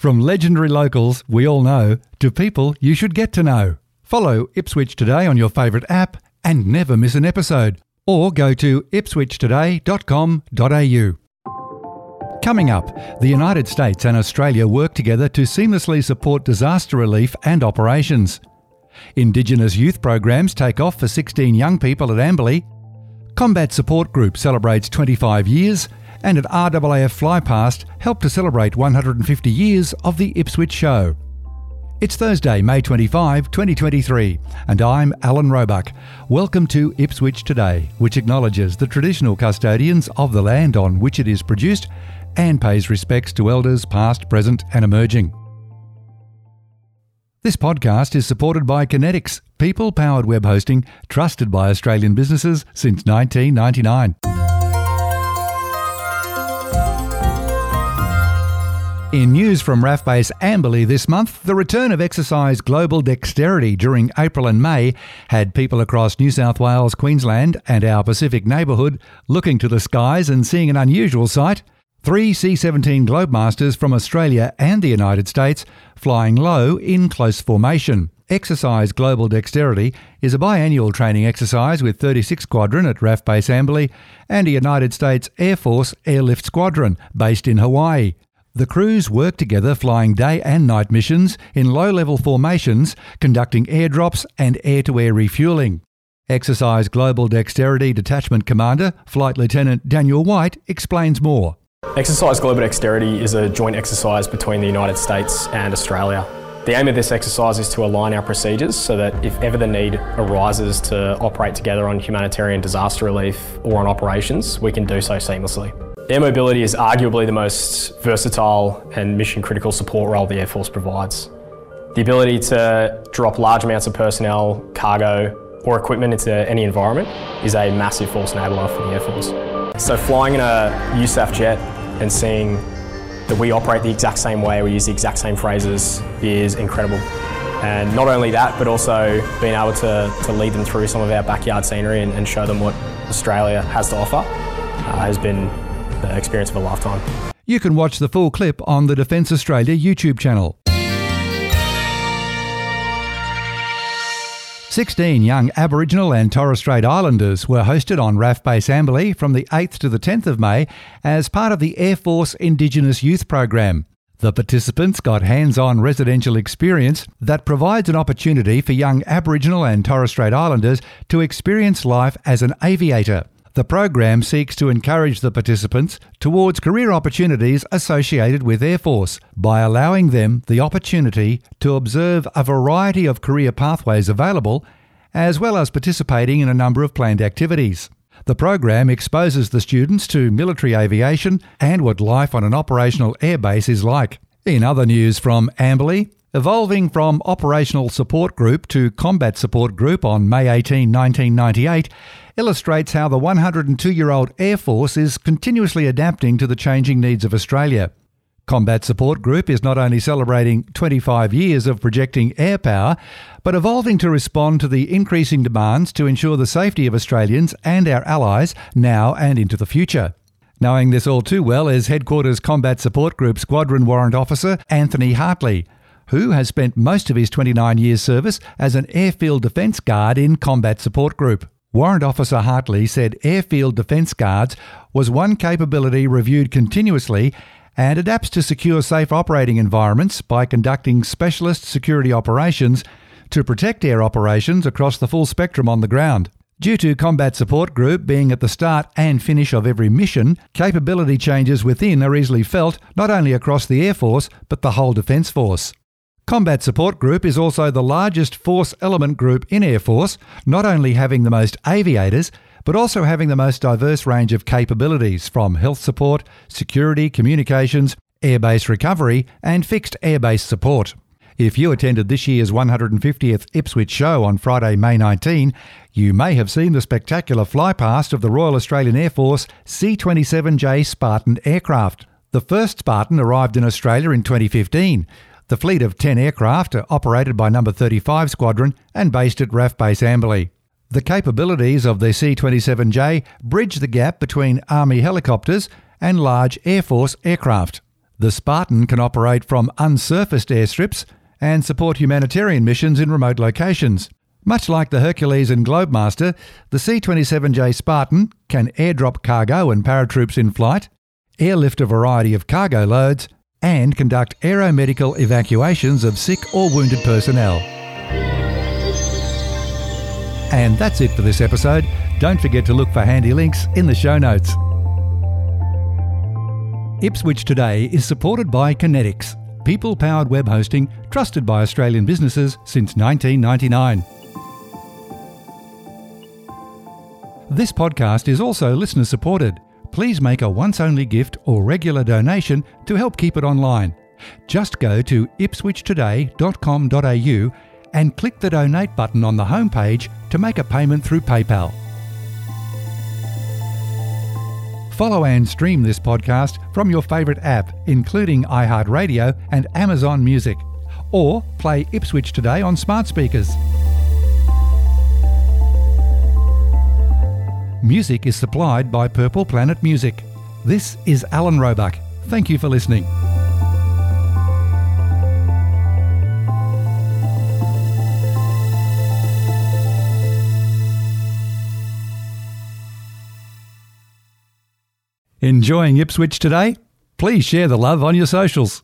From legendary locals we all know to people you should get to know. Follow Ipswich Today on your favourite app and never miss an episode. Or go to ipswichtoday.com.au. Coming up, the United States and Australia work together to seamlessly support disaster relief and operations. Indigenous youth programs take off for 16 young people at Amberley. Combat Support Group celebrates 25 years, and at RAAF Flypast help to celebrate 150 years of the Ipswich Show. It's Thursday, May 25, 2023, and I'm Alan Roebuck. Welcome to Ipswich Today, which acknowledges the traditional custodians of the land on which it is produced and pays respects to elders past, present, and emerging. This podcast is supported by Kinetics, people powered web hosting trusted by Australian businesses since 1999. In news from RAAF Base Amberley this month, the return of exercise Global Dexterity during April and May had people across New South Wales, Queensland, and our Pacific neighbourhood looking to the skies and seeing an unusual sight. Three C 17 Globemasters from Australia and the United States flying low in close formation. Exercise Global Dexterity is a biannual training exercise with 36 Squadron at RAAF Base Amberley and a United States Air Force Airlift Squadron based in Hawaii. The crews work together flying day and night missions in low level formations, conducting airdrops and air to air refueling. Exercise Global Dexterity Detachment Commander, Flight Lieutenant Daniel White, explains more. Exercise Global Dexterity is a joint exercise between the United States and Australia. The aim of this exercise is to align our procedures so that if ever the need arises to operate together on humanitarian disaster relief or on operations, we can do so seamlessly. Air mobility is arguably the most versatile and mission critical support role the Air Force provides. The ability to drop large amounts of personnel, cargo, or equipment into any environment is a massive force enabler for the Air Force. So flying in a USAF jet and seeing that we operate the exact same way, we use the exact same phrases, is incredible. And not only that, but also being able to, to lead them through some of our backyard scenery and, and show them what Australia has to offer uh, has been the experience of a lifetime. You can watch the full clip on the Defence Australia YouTube channel. 16 young Aboriginal and Torres Strait Islanders were hosted on RAAF Base Amberley from the 8th to the 10th of May as part of the Air Force Indigenous Youth Program. The participants got hands on residential experience that provides an opportunity for young Aboriginal and Torres Strait Islanders to experience life as an aviator. The program seeks to encourage the participants towards career opportunities associated with Air Force by allowing them the opportunity to observe a variety of career pathways available, as well as participating in a number of planned activities. The program exposes the students to military aviation and what life on an operational airbase is like. In other news from Amberley, Evolving from Operational Support Group to Combat Support Group on May 18, 1998, illustrates how the 102 year old Air Force is continuously adapting to the changing needs of Australia. Combat Support Group is not only celebrating 25 years of projecting air power, but evolving to respond to the increasing demands to ensure the safety of Australians and our allies now and into the future. Knowing this all too well is Headquarters Combat Support Group Squadron Warrant Officer Anthony Hartley who has spent most of his 29 years' service as an airfield defence guard in Combat Support Group. Warrant Officer Hartley said airfield defence guards was one capability reviewed continuously and adapts to secure safe operating environments by conducting specialist security operations to protect air operations across the full spectrum on the ground. Due to Combat Support Group being at the start and finish of every mission, capability changes within are easily felt not only across the Air Force but the whole Defence Force. Combat Support Group is also the largest force element group in Air Force, not only having the most aviators, but also having the most diverse range of capabilities from health support, security, communications, airbase recovery, and fixed airbase support. If you attended this year's 150th Ipswich show on Friday, May 19, you may have seen the spectacular flypast of the Royal Australian Air Force C 27J Spartan aircraft. The first Spartan arrived in Australia in 2015 the fleet of 10 aircraft are operated by No. 35 Squadron and based at RAAF Base Amberley. The capabilities of the C 27J bridge the gap between Army helicopters and large Air Force aircraft. The Spartan can operate from unsurfaced airstrips and support humanitarian missions in remote locations. Much like the Hercules and Globemaster, the C 27J Spartan can airdrop cargo and paratroops in flight, airlift a variety of cargo loads, and conduct aeromedical evacuations of sick or wounded personnel. And that's it for this episode. Don't forget to look for handy links in the show notes. Ipswich Today is supported by Kinetics, people powered web hosting trusted by Australian businesses since 1999. This podcast is also listener supported. Please make a once only gift or regular donation to help keep it online. Just go to ipswichtoday.com.au and click the donate button on the homepage to make a payment through PayPal. Follow and stream this podcast from your favourite app, including iHeartRadio and Amazon Music, or play Ipswich Today on smart speakers. Music is supplied by Purple Planet Music. This is Alan Roebuck. Thank you for listening. Enjoying Ipswich today? Please share the love on your socials.